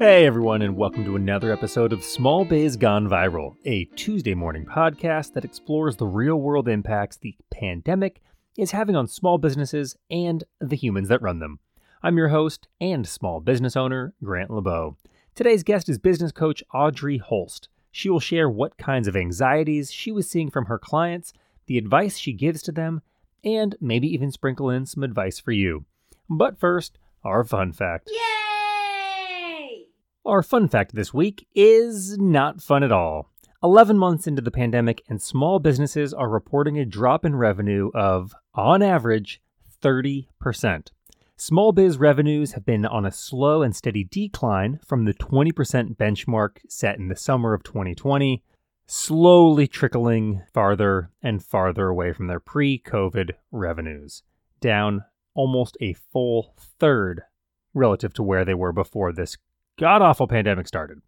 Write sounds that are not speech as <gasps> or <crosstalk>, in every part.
Hey everyone, and welcome to another episode of Small Biz Gone Viral, a Tuesday morning podcast that explores the real world impacts the pandemic is having on small businesses and the humans that run them. I'm your host and small business owner, Grant LeBeau. Today's guest is business coach Audrey Holst. She will share what kinds of anxieties she was seeing from her clients, the advice she gives to them, and maybe even sprinkle in some advice for you. But first, our fun fact. Yay! Our fun fact this week is not fun at all. 11 months into the pandemic, and small businesses are reporting a drop in revenue of, on average, 30%. Small biz revenues have been on a slow and steady decline from the 20% benchmark set in the summer of 2020, slowly trickling farther and farther away from their pre COVID revenues, down almost a full third relative to where they were before this god awful pandemic started.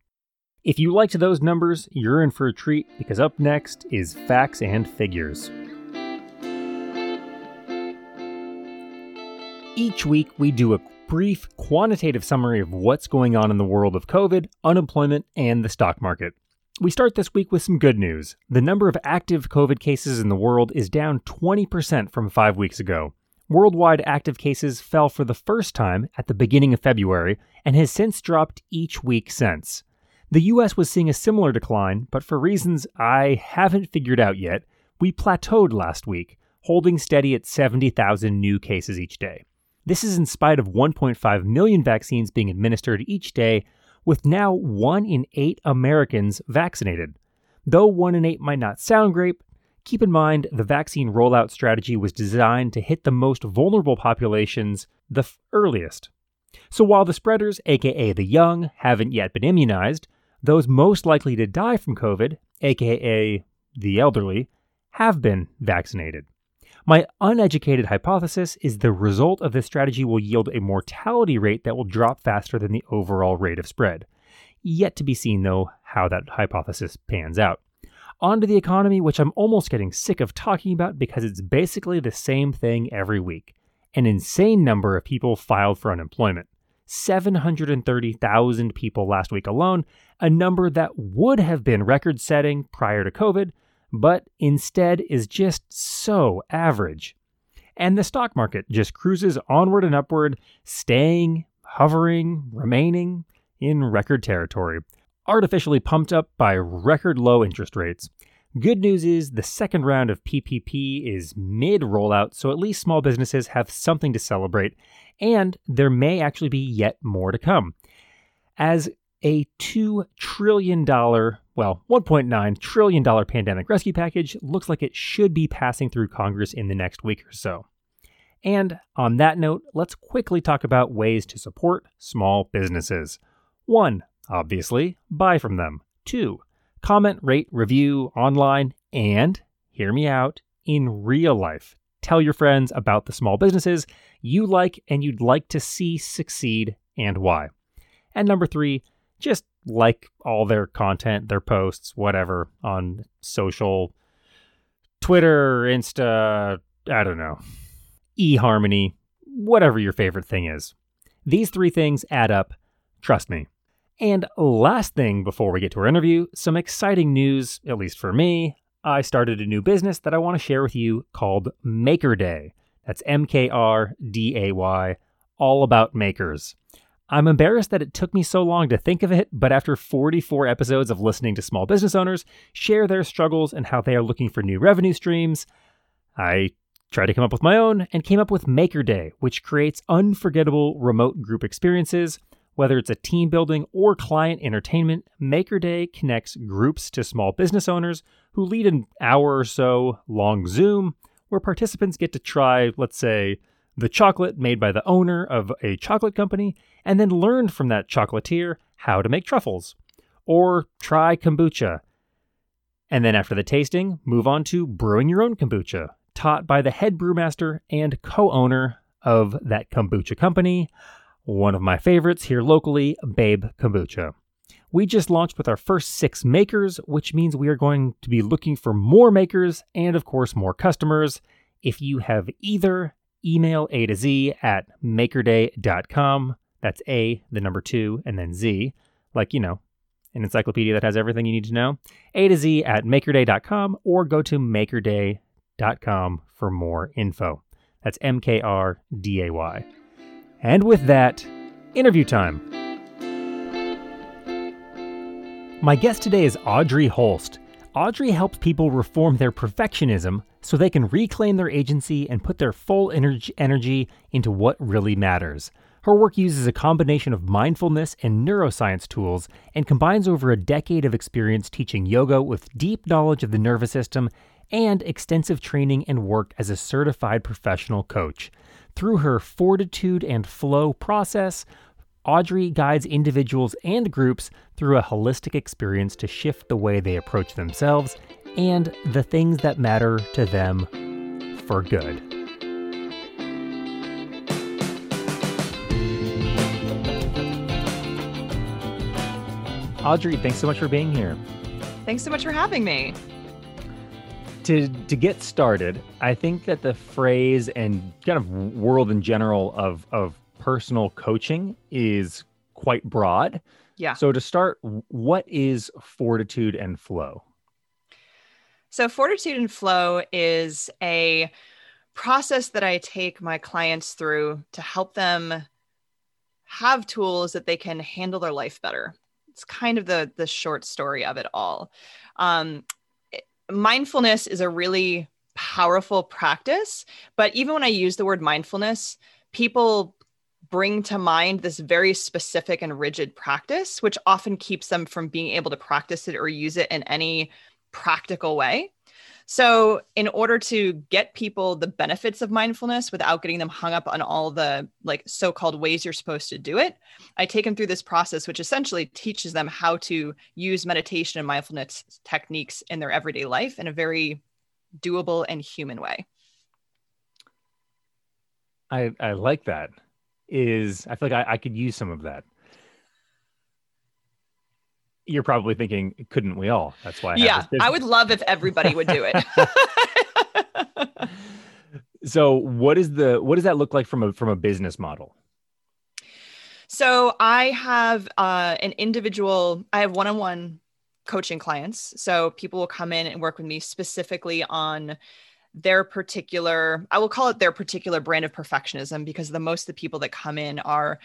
If you liked those numbers, you're in for a treat because up next is Facts and Figures. Each week, we do a brief quantitative summary of what's going on in the world of COVID, unemployment, and the stock market. We start this week with some good news. The number of active COVID cases in the world is down 20% from five weeks ago. Worldwide active cases fell for the first time at the beginning of February and has since dropped each week since. The US was seeing a similar decline, but for reasons I haven't figured out yet, we plateaued last week, holding steady at 70,000 new cases each day. This is in spite of 1.5 million vaccines being administered each day, with now 1 in 8 Americans vaccinated. Though 1 in 8 might not sound great, keep in mind the vaccine rollout strategy was designed to hit the most vulnerable populations the f- earliest. So while the spreaders, aka the young, haven't yet been immunized, those most likely to die from COVID, aka the elderly, have been vaccinated. My uneducated hypothesis is the result of this strategy will yield a mortality rate that will drop faster than the overall rate of spread. Yet to be seen, though, how that hypothesis pans out. On to the economy, which I'm almost getting sick of talking about because it's basically the same thing every week. An insane number of people filed for unemployment. 730,000 people last week alone, a number that would have been record setting prior to COVID, but instead is just so average. And the stock market just cruises onward and upward, staying, hovering, remaining in record territory, artificially pumped up by record low interest rates. Good news is the second round of PPP is mid rollout, so at least small businesses have something to celebrate, and there may actually be yet more to come. As a $2 trillion, well, $1.9 trillion pandemic rescue package looks like it should be passing through Congress in the next week or so. And on that note, let's quickly talk about ways to support small businesses. One, obviously, buy from them. Two, comment, rate, review online, and hear me out in real life. Tell your friends about the small businesses you like and you'd like to see succeed and why. And number three, just like all their content, their posts, whatever on social, Twitter, Insta, I don't know, eHarmony, whatever your favorite thing is. These three things add up, trust me. And last thing before we get to our interview, some exciting news, at least for me. I started a new business that I want to share with you called Maker Day. That's M K R D A Y, all about makers. I'm embarrassed that it took me so long to think of it, but after 44 episodes of listening to small business owners share their struggles and how they are looking for new revenue streams, I tried to come up with my own and came up with Maker Day, which creates unforgettable remote group experiences. Whether it's a team building or client entertainment, Maker Day connects groups to small business owners who lead an hour or so long Zoom where participants get to try, let's say, the chocolate made by the owner of a chocolate company, and then learn from that chocolatier how to make truffles. Or try kombucha. And then after the tasting, move on to brewing your own kombucha, taught by the head brewmaster and co owner of that kombucha company, one of my favorites here locally, Babe Kombucha. We just launched with our first six makers, which means we are going to be looking for more makers and, of course, more customers. If you have either email A to Z at makerday.com. That's A, the number two, and then Z, like, you know, an encyclopedia that has everything you need to know. A to Z at makerday.com or go to makerday.com for more info. That's M K R D A Y. And with that, interview time. My guest today is Audrey Holst. Audrey helps people reform their perfectionism so they can reclaim their agency and put their full energy, into what really matters. Her work uses a combination of mindfulness and neuroscience tools and combines over a decade of experience teaching yoga with deep knowledge of the nervous system and extensive training and work as a certified professional coach. Through her fortitude and flow process, Audrey guides individuals and groups through a holistic experience to shift the way they approach themselves and the things that matter to them for good. Audrey, thanks so much for being here. Thanks so much for having me. To to get started, I think that the phrase and kind of world in general of of personal coaching is quite broad. Yeah. So to start, what is fortitude and flow? So fortitude and flow is a process that I take my clients through to help them have tools that they can handle their life better it's kind of the the short story of it all. Um, mindfulness is a really powerful practice, but even when I use the word mindfulness, people bring to mind this very specific and rigid practice, which often keeps them from being able to practice it or use it in any practical way. So, in order to get people the benefits of mindfulness without getting them hung up on all the like so called ways you're supposed to do it, I take them through this process, which essentially teaches them how to use meditation and mindfulness techniques in their everyday life in a very doable and human way. I, I like that. Is I feel like I, I could use some of that you're probably thinking, couldn't we all? That's why. I yeah, I would love if everybody would do it. <laughs> <laughs> so, what is the what does that look like from a from a business model? So, I have uh, an individual. I have one-on-one coaching clients. So, people will come in and work with me specifically on their particular. I will call it their particular brand of perfectionism because the most of the people that come in are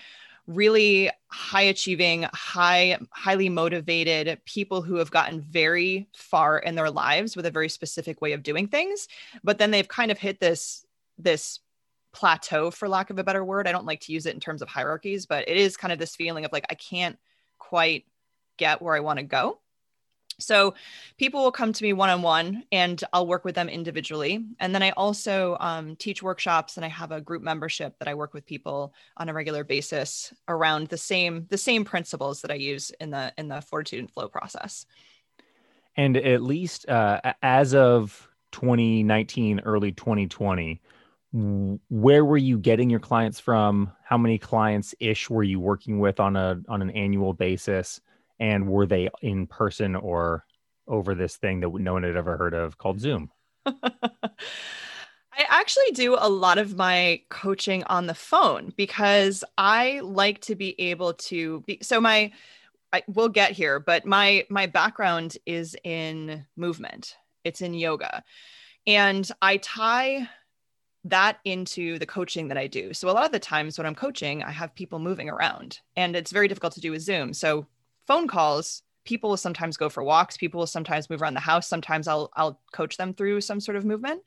really high achieving, high highly motivated people who have gotten very far in their lives with a very specific way of doing things, but then they've kind of hit this this plateau for lack of a better word. I don't like to use it in terms of hierarchies, but it is kind of this feeling of like I can't quite get where I want to go. So people will come to me one on one and I'll work with them individually. And then I also um, teach workshops and I have a group membership that I work with people on a regular basis around the same the same principles that I use in the in the fortitude and flow process. And at least uh, as of 2019, early 2020, where were you getting your clients from? How many clients ish were you working with on a on an annual basis? And were they in person or over this thing that no one had ever heard of called Zoom? <laughs> I actually do a lot of my coaching on the phone because I like to be able to be so my I will get here, but my my background is in movement. It's in yoga. And I tie that into the coaching that I do. So a lot of the times when I'm coaching, I have people moving around and it's very difficult to do with Zoom. So phone calls, people will sometimes go for walks. People will sometimes move around the house. Sometimes I'll I'll coach them through some sort of movement.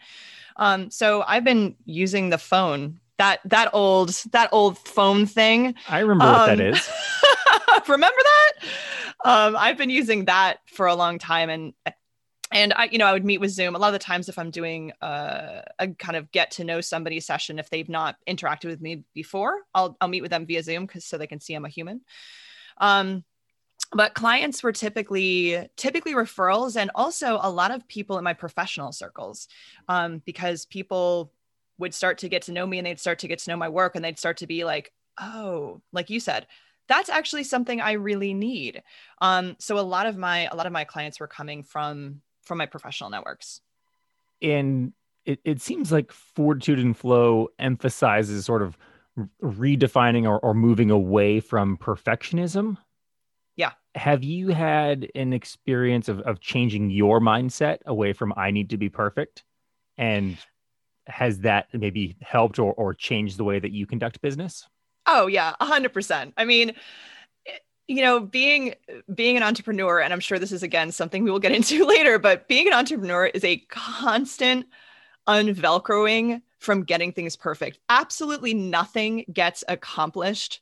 Um, so I've been using the phone that that old that old phone thing. I remember um, what that um, <laughs> remember that? Um, I've been using that for a long time, and and I, you know, I would meet with Zoom a lot of the times if I'm doing a, a kind of get to know somebody session. If they've not interacted with me before, I'll I'll meet with them via Zoom because so they can see I'm a human. Um, but clients were typically typically referrals and also a lot of people in my professional circles um, because people would start to get to know me and they'd start to get to know my work and they'd start to be like oh like you said that's actually something i really need um, so a lot of my a lot of my clients were coming from from my professional networks and it, it seems like fortitude and flow emphasizes sort of redefining or, or moving away from perfectionism. Have you had an experience of, of changing your mindset away from I need to be perfect? And has that maybe helped or, or changed the way that you conduct business? Oh yeah, a hundred percent. I mean, eh, you know, being being an entrepreneur, and I'm sure this is again something we will get <laughs> into later, but being an entrepreneur is a constant unvelcroing from getting things perfect. Absolutely nothing gets accomplished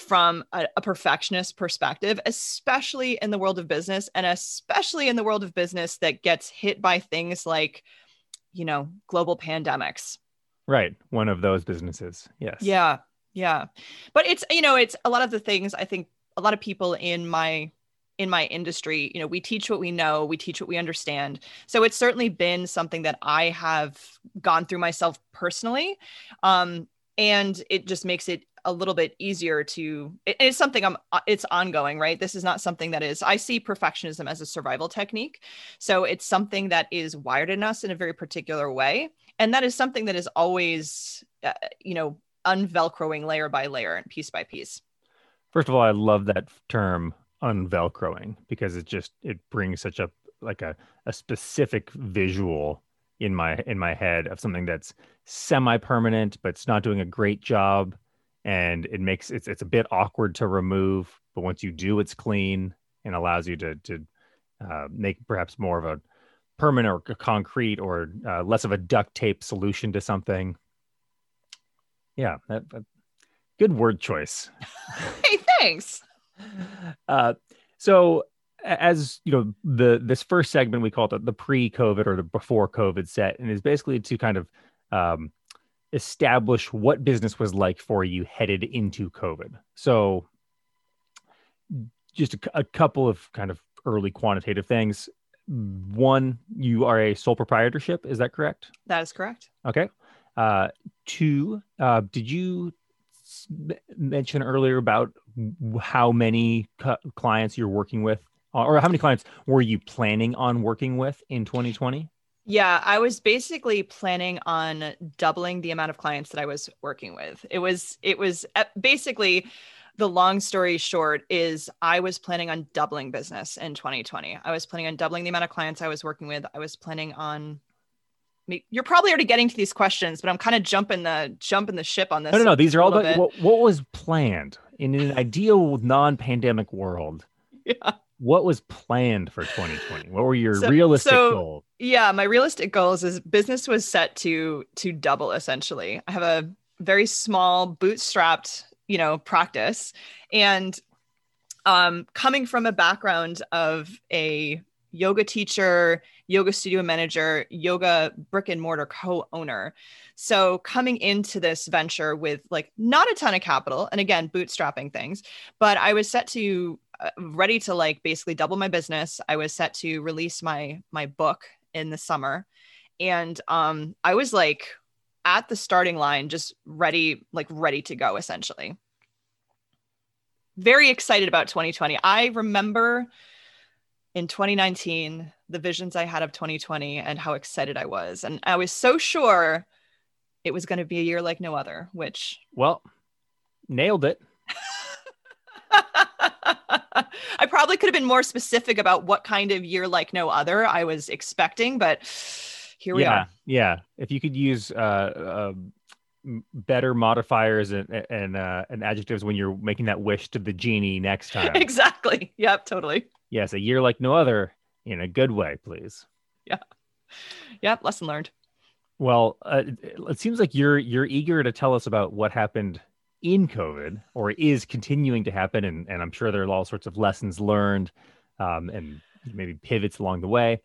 from a, a, perfectionist perspective, especially in the world of business, and especially in the world of business that gets hit by things like, you know, global pandemics. Right. One of those businesses. Yes. Yeah. Yeah. But it's, you know, it's a lot of the things I think a lot of people in my in my industry, you know, we teach what we know, we teach what we understand. So it's certainly been something that I have gone through myself personally. Um, and it just makes it a little bit easier to it, it's something i'm uh, it's ongoing right? This is not something that is i see perfectionism as a survival technique. So it's something that is wired in us in a very particular way. And that is something that is always uh, you know unvelcroing layer by layer and piece by piece. First of all i love that term unvelcroing because it just it brings such a like a, a specific visual in my in my head of something that's semi-permanent but it's not doing a great job and it makes it's it's a bit awkward to remove but once you do it's clean and allows you to to uh, make perhaps more of a permanent or concrete or uh, less of a duct tape solution to something. Yeah that, that, good word choice. <laughs> Hey thanks. Uh, so as you know, the this first segment we call it the, the pre-COVID or the before COVID set, and is basically to kind of um, establish what business was like for you headed into COVID. So, just a, a couple of kind of early quantitative things. One, you are a sole proprietorship. Is that correct? That is correct. Okay. Uh, two, uh, did you mention earlier about how many cu- clients you're working with, or how many clients were you planning on working with in 2020? Yeah, I was basically planning on doubling the amount of clients that I was working with. It was it was uh, basically the long story short is I was planning on doubling business in 2020. I was planning on doubling the amount of clients I was working with. I was planning on you're probably already getting to these questions, but I'm kind of jumping the jumping the ship on this. No, no, no. These are all the what, what, was planned in an ideal non-pandemic world. <laughs> Yeah. What was planned for 2020? What were your so, realistic so, goals? Yeah, my realistic goals is business was set to to double essentially. I have a very small bootstrapped, you know, practice and um coming from a background of a yoga teacher, yoga studio manager, yoga brick and mortar co owner. So coming into this venture with like not a ton of capital and again, bootstrapping things, but I was set to uh, ready to like basically double my business. I was set to release my my book in the summer. And um I was like at the starting line just ready like ready to go essentially. Very excited about 2020. I remember in 2019 the visions I had of 2020 and how excited I was. And I was so sure it was going to be a year like no other, which. Well, nailed it. <laughs> <laughs> I probably could have been more specific about what kind of year like no other I was expecting, but here we yeah, are. Yeah. If you could use uh, uh, better modifiers and and, uh, and adjectives when you're making that wish to the genie next <laughs> time. exactly. Yep. Totally. Yes, a year like no other in a good way, please. Yeah. Yeah. Lesson learned. Well, uh, it seems like you're you're eager to tell us about what happened in COVID or is continuing to happen, and and I'm sure there are all sorts of lessons learned, um, and maybe pivots along the way.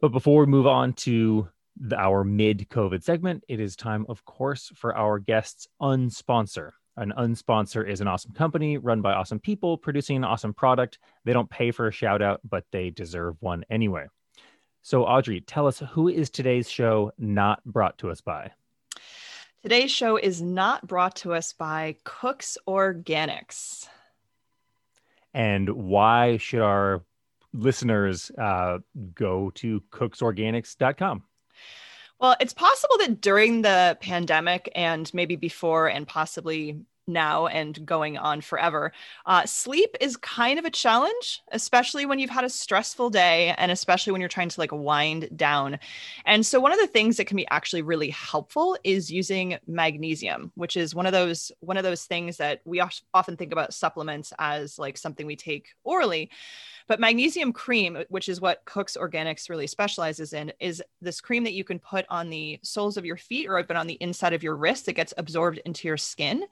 But before we move on to the, our mid COVID segment, it is time, of course, for our guests unsponsor. An unsponsor is an awesome company run by awesome people producing an awesome product. They don't pay for a shout out, but they deserve one anyway. So, Audrey, tell us who is today's show not brought to us by? Today's show is not brought to us by Cooks Organics. And why should our listeners uh, go to cooksorganics.com? Well, it's possible that during the pandemic and maybe before and possibly now and going on forever. Uh, sleep is kind of a challenge, especially when you've had a stressful day and especially when you're trying to like wind down. And so, one of the things that can be actually really helpful is using magnesium, which is one of those one of those things that we often think about supplements as like something we take orally. But magnesium cream, which is what Cook's Organics really specializes in, is this cream that you can put on the soles of your feet or even on the inside of your wrist that gets absorbed into your skin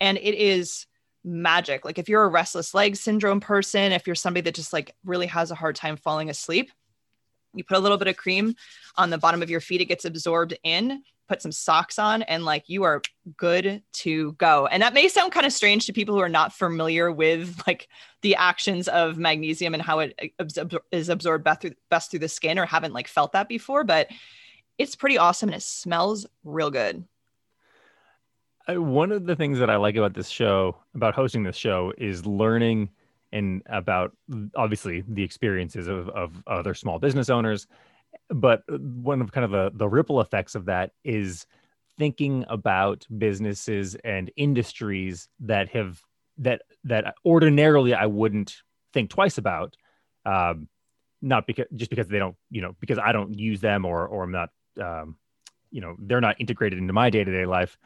and it is magic. Like if you're a restless leg syndrome person, if you're somebody that just like really has a hard time falling asleep, you put a little bit of cream on the bottom of your feet, it gets absorbed in, put some socks on, and like you are good to go. And that may sound kind of strange to people who are not familiar with like the actions of magnesium and how it uh, is absorbed best through, best through the skin or haven't like felt that before, but it's pretty awesome and it smells real good uh, one of the things that I like about this show, about hosting this show, is learning and about obviously the experiences of, of other small business owners. But one of kind of the, the ripple effects of that is thinking about businesses and industries that have that that ordinarily I wouldn't think twice about. Um, not because just because they don't, you know, because I don't use them or or I'm not, um, you know, they're not integrated into my day to day life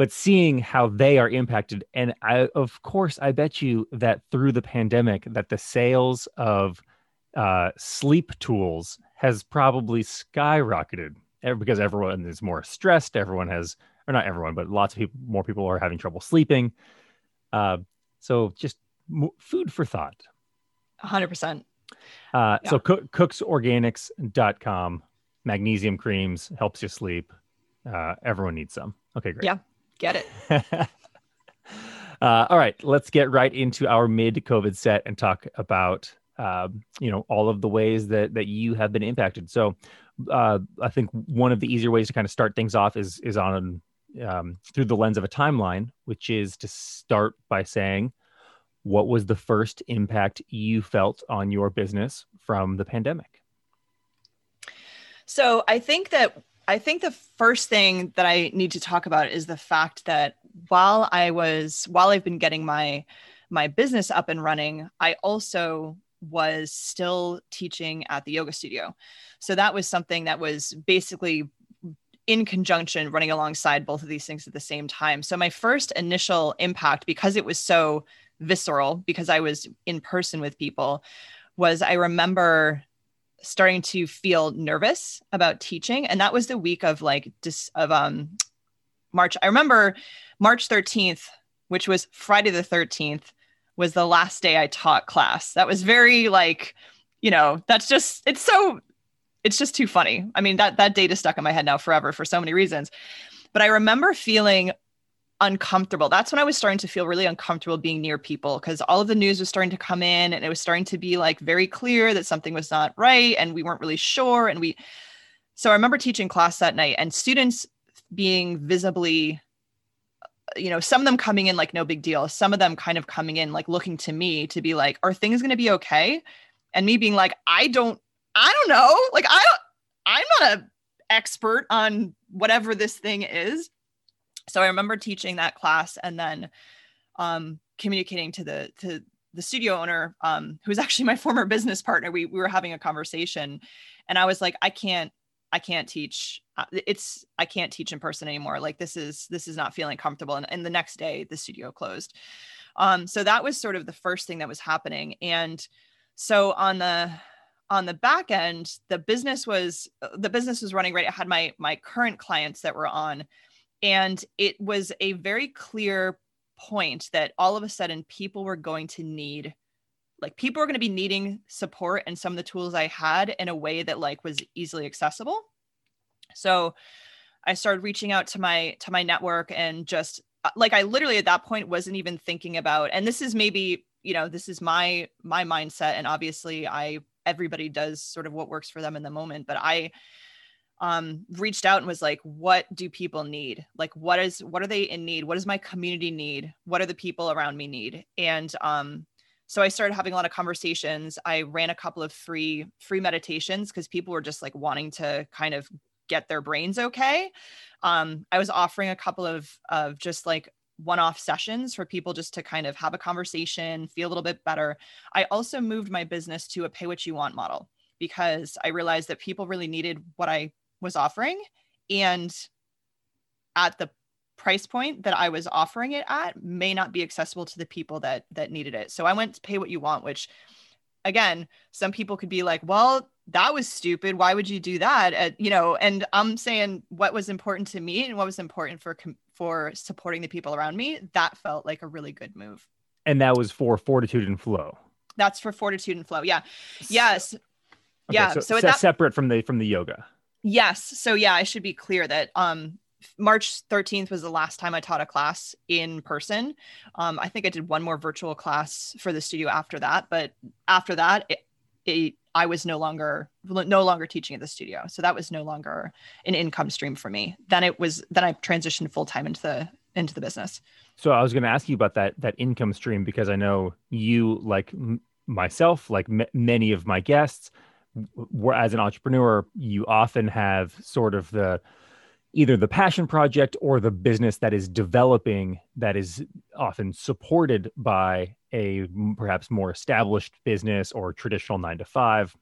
but seeing how they are impacted and i of course i bet you that through the pandemic that the sales of uh, sleep tools has probably skyrocketed because everyone is more stressed everyone has or not everyone but lots of people more people are having trouble sleeping. Uh, so just food for thought. 100% uh, yeah. so co- cooksorganics.com magnesium creams helps you sleep. Uh, everyone needs some. Okay great. Yeah Get it. <laughs> uh, all right, let's get right into our mid-COVID set and talk about um, you know all of the ways that that you have been impacted. So, uh, I think one of the easier ways to kind of start things off is is on um, through the lens of a timeline, which is to start by saying, what was the first impact you felt on your business from the pandemic? So I think that I think the first thing that I need to talk about is the fact that while I was while I've been getting my my business up and running, I also was still teaching at the yoga studio. So that was something that was basically in conjunction running alongside both of these things at the same time. So my first initial impact because it was so visceral because I was in person with people was I remember starting to feel nervous about teaching and that was the week of like dis- of um march i remember march 13th which was friday the 13th was the last day i taught class that was very like you know that's just it's so it's just too funny i mean that that date is stuck in my head now forever for so many reasons but i remember feeling uncomfortable. That's when I was starting to feel really uncomfortable being near people because all of the news was starting to come in and it was starting to be like very clear that something was not right and we weren't really sure. And we, so I remember teaching class that night and students being visibly, you know, some of them coming in like no big deal, some of them kind of coming in like looking to me to be like, are things going to be okay? And me being like, I don't, I don't know. Like, I don't, I'm not a expert on whatever this thing is so I remember teaching that class and then um, communicating to the to the studio owner, um, who's actually my former business partner. We we were having a conversation, and I was like, I can't I can't teach. Uh, it's I can't teach in person anymore. Like this is this is not feeling comfortable. And, and the next day, the studio closed. Um, so that was sort of the first thing that was happening. And so on the on the back end, the business was the business was running right. I had my my current clients that were on and it was a very clear point that all of a sudden people were going to need like people are going to be needing support and some of the tools I had in a way that like was easily accessible. So I started reaching out to my to my network and just uh, like I literally at that point wasn't even thinking about and this is maybe you know this is my my mindset and obviously I everybody does sort of what works for them in the moment but I um, reached out and was like, what do people need? Like, what is, what are they in need? What does my community need? What are the people around me need? And um, so I started having a lot of conversations. I ran a couple of free, free meditations because people were just like wanting to kind of get their brains okay. Um, I was offering a couple of of just like one-off sessions for people just to kind of have a conversation, feel a little bit better. I also moved my business to a pay what you want model because I realized that people really needed what I was offering and at the price point that I was offering it at may not be accessible to the people that that needed it. So I went to pay what you want, which again, some people could be like, well, that was stupid. Why would you do that? Uh, you know, and I'm saying what was important to me and what was important for for supporting the people around me. That felt like a really good move. And that was for fortitude and flow. That's for fortitude and flow. Yeah. Yes. Okay, yeah. So, so that, separate from the from the yoga. Yes. So yeah, I should be clear that um March 13th was the last time I taught a class in person. Um, I think I did one more virtual class for the studio after that, but after that, it, it, I was no longer no longer teaching at the studio, so that was no longer an income stream for me. Then it was then I transitioned full time into the into the business. So I was going to ask you about that that income stream because I know you like m- myself, like m- many of my guests, w- as an entrepreneur, you often have sort of the either the passion project or the business that is developing that is often supported by a perhaps more established business or traditional nine to five,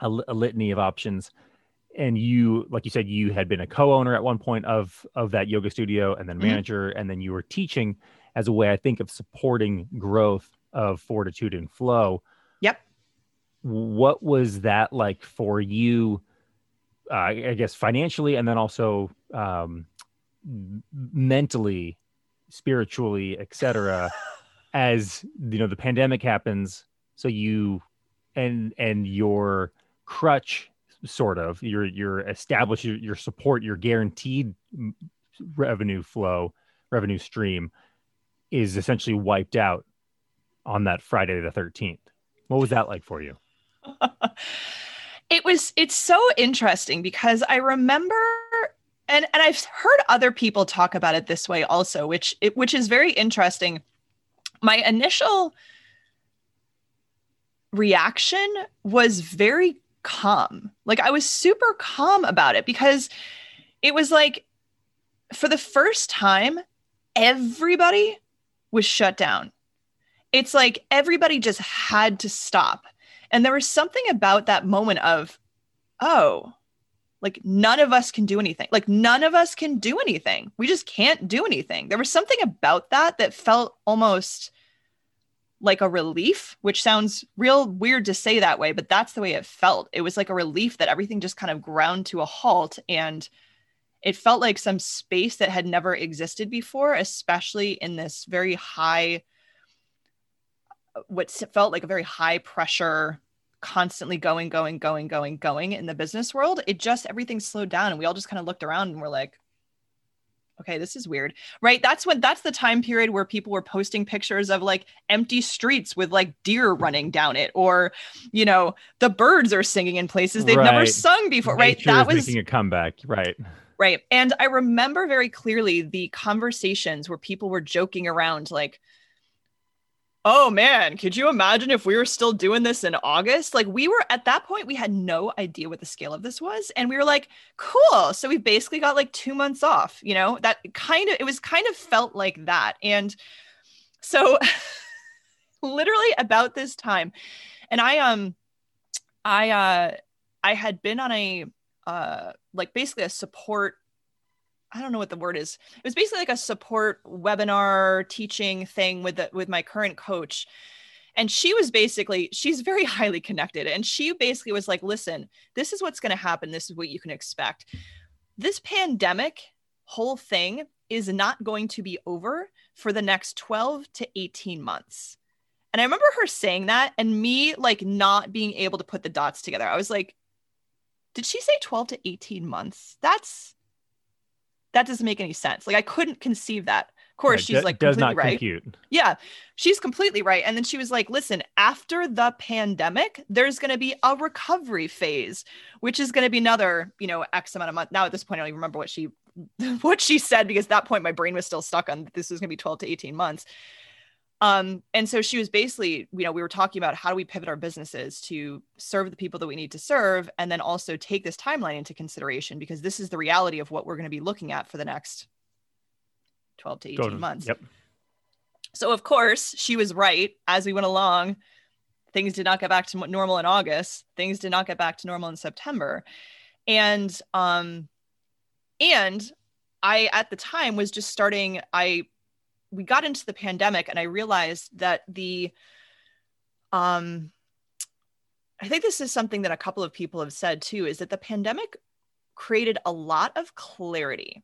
a, a litany of options. And you, like you said, you had been a co-owner at one point of of that yoga studio, and then mm-hmm. manager, and then you were teaching as a way, I think, of supporting growth of fortitude and flow. Yep. What was that like for you? Uh, I guess financially and then also um, mentally, spiritually, etc. <laughs> as you know, the pandemic happens, so you and and your crutch sort of your your established your, your support your guaranteed revenue flow revenue stream is essentially wiped out on that Friday the 13th. What was that like for you? <laughs> it was it's so interesting because I remember and and I've heard other people talk about it this way also, which it, which is very interesting. My initial reaction was very calm. Like I was super calm about it because it was like for the first time everybody was shut down. It's like everybody just had to stop. And there was something about that moment of, oh, like none of us can do anything. Like none of us can do anything. We just can't do anything. There was something about that that felt almost like a relief, which sounds real weird to say that way, but that's the way it felt. It was like a relief that everything just kind of ground to a halt and it felt like some space that had never existed before, especially in this very high what felt like a very high pressure constantly going going going going going in the business world it just everything slowed down and we all just kind of looked around and we're like okay this is weird. Right? That's when that's the time period where people were posting pictures of like empty streets with like deer running down it or you know the birds are singing in places they've right. never sung before Nature right that was making a comeback right. Right. And i remember very clearly the conversations where people were joking around like oh man, could you imagine if we were still doing this in August? Like we were at that point, we had no idea what the scale of this was. And we were like, cool. So we basically got like two months off, you know, that kind of, it was kind of felt like that. And so <laughs> literally about this time, and I, um, I, uh, I had been on a, uh, like basically a support I don't know what the word is. It was basically like a support webinar teaching thing with the, with my current coach. And she was basically, she's very <laughs> highly connected. And she basically was like, listen, this is what's going to happen. This is what you can expect. This pandemic whole thing is not going to be over for the next 12 to 18 months. And I remember her saying that and me like not being able to put the dots together. I was like, did she say 12 to 18 months? That's that doesn't make any sense. Like I couldn't conceive that. Of course, right. she's D- like does not right. compute. Yeah, she's completely right. And then she was like, "Listen, after the pandemic, there's going to be a recovery phase, which is going to be another, you know, X amount of months." Now at this point, I don't even remember what she <laughs> what she said because at that point my brain was still stuck on this is going to be 12 to 18 months. Um, and so she was basically, you know, we were talking about how do we pivot our businesses to serve the people that we need to serve, and then also take this timeline into consideration because this is the reality of what we're going to be looking at for the next 12 to 18 months. Yep. So, of course, she was right as we went along. Things did not get back to normal in August. Things did not get back to normal in September. And, um, and I, at the time, was just starting, I we got into the pandemic and I realized that the um I think this is something that a couple of people have said too is that the pandemic created a lot of clarity.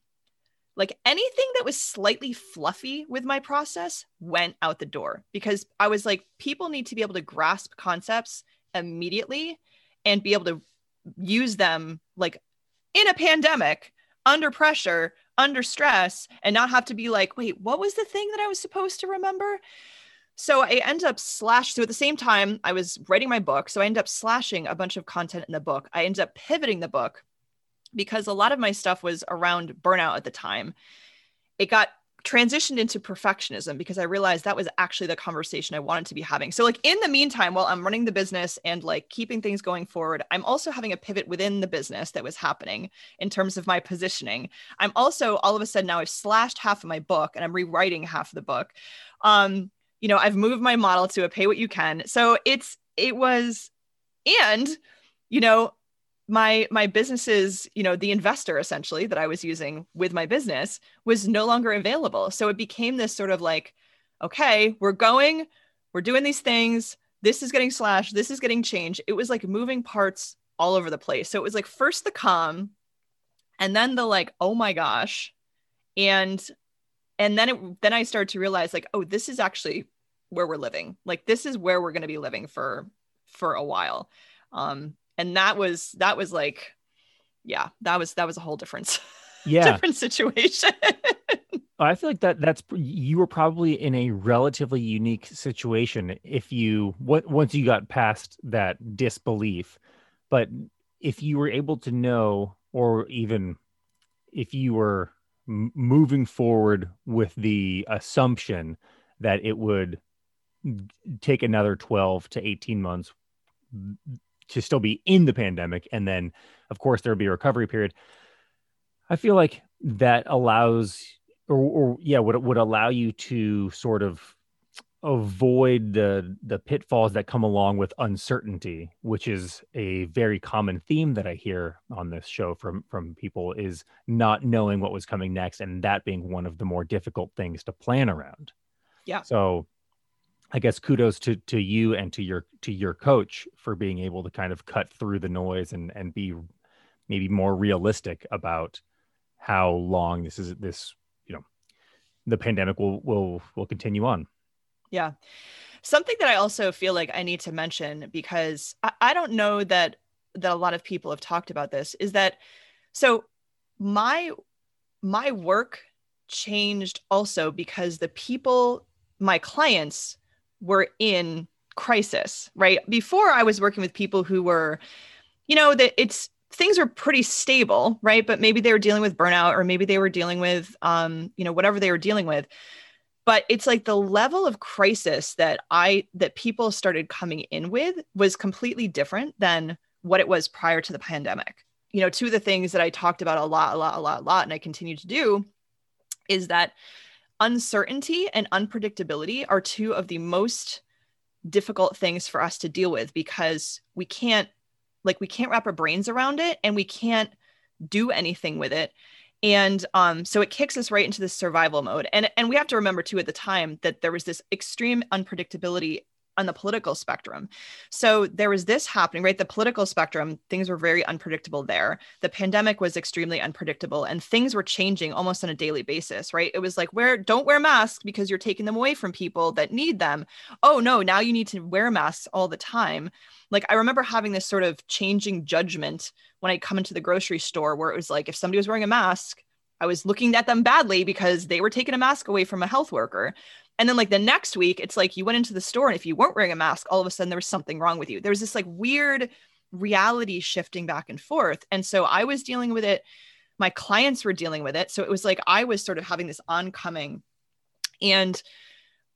Like anything that was slightly fluffy with my process went out the door because I was like, people need to be able to grasp concepts immediately and be able to use them like in a pandemic under pressure under stress and not have to be like, wait, what was the thing that I was supposed to remember? So I end up slash. So at the same time, I was writing my book. So I end up slashing a bunch of content in the book. I end up pivoting the book because a lot of my stuff was around burnout at the time. It got transitioned into perfectionism because I realized that was actually the conversation I wanted to be having. So like in the meantime while I'm running the business and like keeping things going forward, I'm also having a pivot within the business that was happening in terms of my positioning. I'm also all of a sudden now I've slashed half of my book and I'm rewriting half of the book. Um you know, I've moved my model to a pay what you can. So it's it was and you know, my my business's you know the investor essentially that i was using with my business was no longer available. So it became this sort of like okay we're going we're doing these things. This is getting slashed. This is getting changed. It was like moving parts all over the place. So it was like first the calm and then the like oh my gosh. And and then it then i started to realize like oh this is actually where we're living. Like this is where we're going to be living for for a while. Um and that was that was like yeah that was that was a whole different <laughs> yeah. Different situation. <laughs> I feel like that that's you were probably in a relatively unique situation if you what once you got past that disbelief. But if you were able to know or even if you were m- moving forward with the assumption that it would mm, take another 12 to 18 months to still be in the pandemic and then of course there would be a recovery period. I feel like that allows or, or yeah would would allow you to sort of avoid the the pitfalls that come along with uncertainty which is a very common theme that i hear on this show from from people is not knowing what was coming next and that being one of the more difficult things to plan around. Yeah. So I guess kudos to to you and to your to your coach for being able to kind of cut through the noise and and be maybe more realistic about how long this is this you know the pandemic will will will continue on. Yeah. Something that I also feel like I need to mention because I, I don't know that that a lot of people have talked about this is that so my my work changed also because the people my clients were in crisis, right? Before I was working with people who were, you know, that it's things were pretty stable, right? But maybe they were dealing with burnout or maybe they were dealing with um, you know, whatever they were dealing with. But it's like the level of crisis that I that people started coming in with was completely different than what it was prior to the pandemic. You know, two of the things that I talked about a lot, a lot, a lot, a lot, and I continue to do is that uncertainty and unpredictability are two of the most difficult things for us to deal with because we can't like we can't wrap our brains around it and we can't do anything with it. And um, so it kicks us right into this survival mode. And and we have to remember too at the time that there was this extreme unpredictability on the political spectrum. So there was this happening, right? The political spectrum, things were very unpredictable there. The pandemic was extremely unpredictable and things were changing almost on a daily basis, right? It was like, wear don't wear masks because you're taking them away from people that need them. Oh no, now you need to wear masks all the time. Like I remember having this sort of changing judgment when I come into the grocery store where it was like if somebody was wearing a mask, I was looking at them badly because they were taking a mask away from a health worker. And then like the next week, it's like you went into the store and if you weren't wearing a mask, all of a sudden there was something wrong with you. There was this like weird reality shifting back and forth. And so I was dealing with it. My clients were dealing with it. So it was like I was sort of having this oncoming. And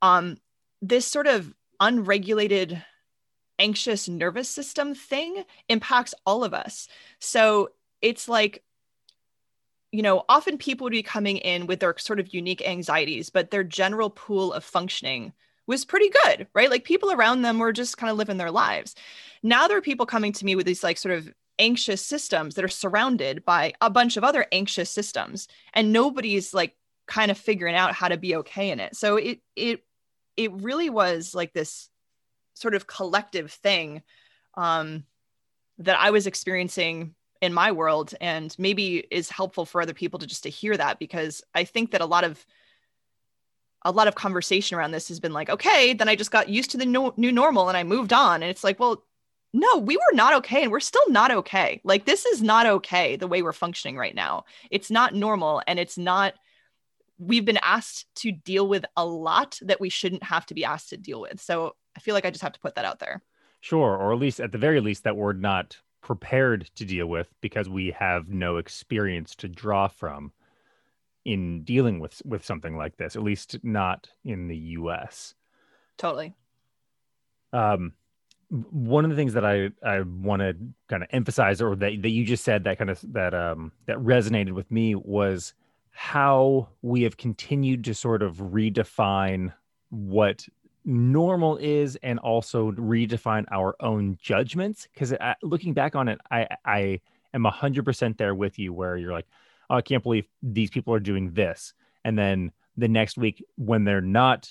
um this sort of unregulated anxious nervous system thing impacts all of us. So it's like, you know, often people would be coming in with their sort of unique anxieties, but their general pool of functioning was pretty good, right? Like people around them were just kind of living their lives. Now there are people coming to me with these like sort of anxious systems that are surrounded by a bunch of other anxious systems and nobody's like kind of figuring out how to be okay in it. So it it it really was like this sort of collective thing um, that I was experiencing in my world, and maybe is helpful for other people to just to hear that because I think that a lot of a lot of conversation around this has been like, okay, then I just got used to the no- new normal and I moved on, and it's like, well, no, we were not okay, and we're still not okay. Like this is not okay the way we're functioning right now. It's not normal, and it's not we've been asked to deal with a lot that we shouldn't have to be asked to deal with. So I feel like I just have to put that out there. Sure, or at least at the very least that we're not prepared to deal with because we have no experience to draw from in dealing with with something like this, at least not in the US. Totally. Um one of the things that I, I want to kind of emphasize or that, that you just said that kind of that um that resonated with me was how we have continued to sort of redefine what normal is and also redefine our own judgments because looking back on it i i am 100% there with you where you're like oh, i can't believe these people are doing this. And then the next week when they're not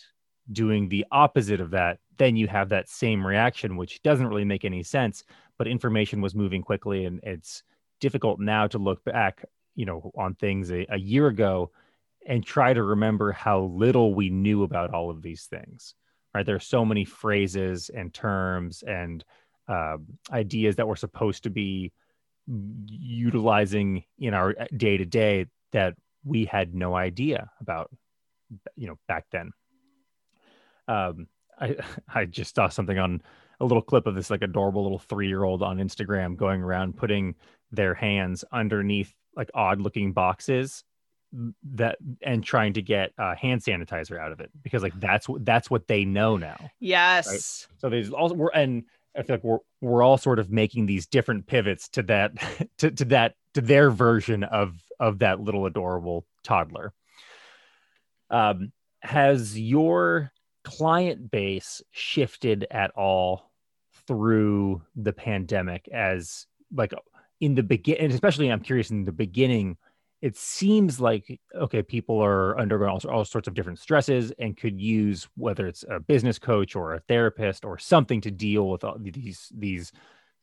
doing the opposite of that then you have that same reaction which doesn't really make any sense but information was moving quickly and it's difficult now to look back you know on things a, a year ago and try to remember how little we knew about all of these things right? There's so many phrases and terms and uh, ideas that we're supposed to be utilizing in our day to day that we had no idea about you know back then. Um i <laughs> i just saw something on a little clip of this like adorable little three year old on instagram going around putting their hands underneath like odd looking boxes that and trying to get uh, hand sanitizer out of it because like that's what that's what they know now. Yes. Right? So there's also we're and I feel like we're we're all sort of making these different pivots to that <laughs> to, to that to their version of of that little adorable toddler. Um, has your client base shifted at all through the pandemic as like in the beginning, especially I'm curious in the beginning, it seems like okay, people are undergoing all, all sorts of different stresses and could use whether it's a business coach or a therapist or something to deal with all these these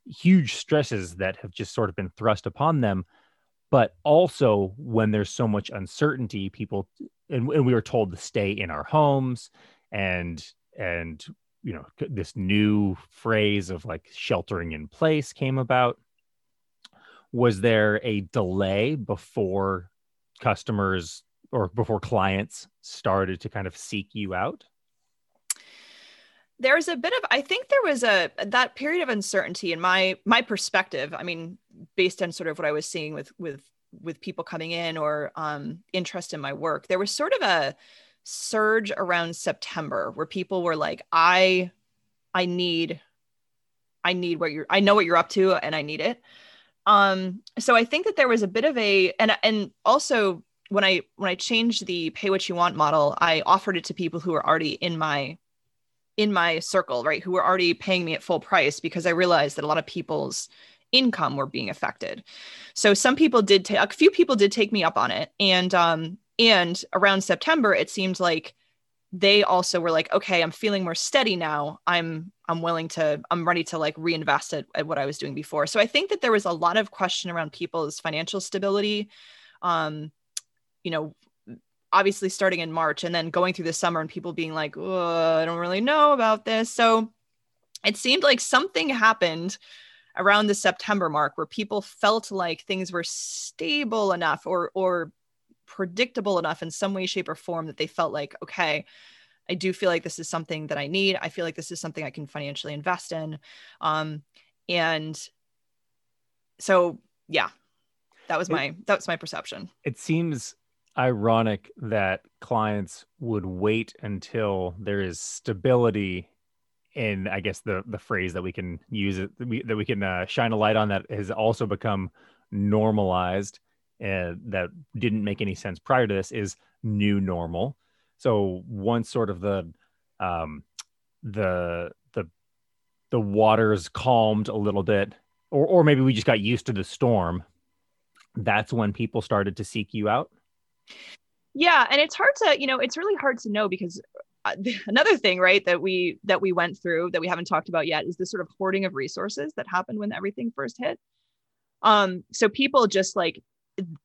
huge stresses that have just sort of been thrust upon them. But also, when there's so much uncertainty, people and, and we were told to stay in our homes and and you know this new phrase of like sheltering in place came about was there a delay before customers or before clients started to kind of seek you out? There's a bit of I think there was a that period of uncertainty in my my perspective. I mean, based on sort of what I was seeing with with with people coming in or um, interest in my work, there was sort of a surge around September where people were like, I I need I need what you're I know what you're up to and I need it. Um, so I think that there was a bit of a and and also when I when I changed the pay what you want model, I offered it to people who were already in my in my circle, right? Who were already paying me at full price because I realized that a lot of people's income were being affected. So some people did take a few people did take me up on it. And um and around September, it seemed like they also were like, okay, I'm feeling more steady now. I'm I'm willing to I'm ready to like reinvest at, at what I was doing before. So I think that there was a lot of question around people's financial stability. Um, you know, obviously starting in March and then going through the summer and people being like, I don't really know about this. So it seemed like something happened around the September mark where people felt like things were stable enough or or predictable enough in some way, shape, or form that they felt like, okay, I do feel like this is something that I need. I feel like this is something I can financially invest in. Um, and so, yeah, that was my that was my perception. It seems ironic that clients would wait until there is stability in I guess the the phrase that we can use it that we, that we can uh, shine a light on that has also become normalized uh, that didn't make any sense prior to this is new normal. So once sort of the um, the the the waters calmed a little bit, or or maybe we just got used to the storm. That's when people started to seek you out. Yeah, and it's hard to you know it's really hard to know because uh, <laughs> another thing right that we that we went through that we haven't talked about yet is this sort of hoarding of resources that happened when everything first hit um so people just like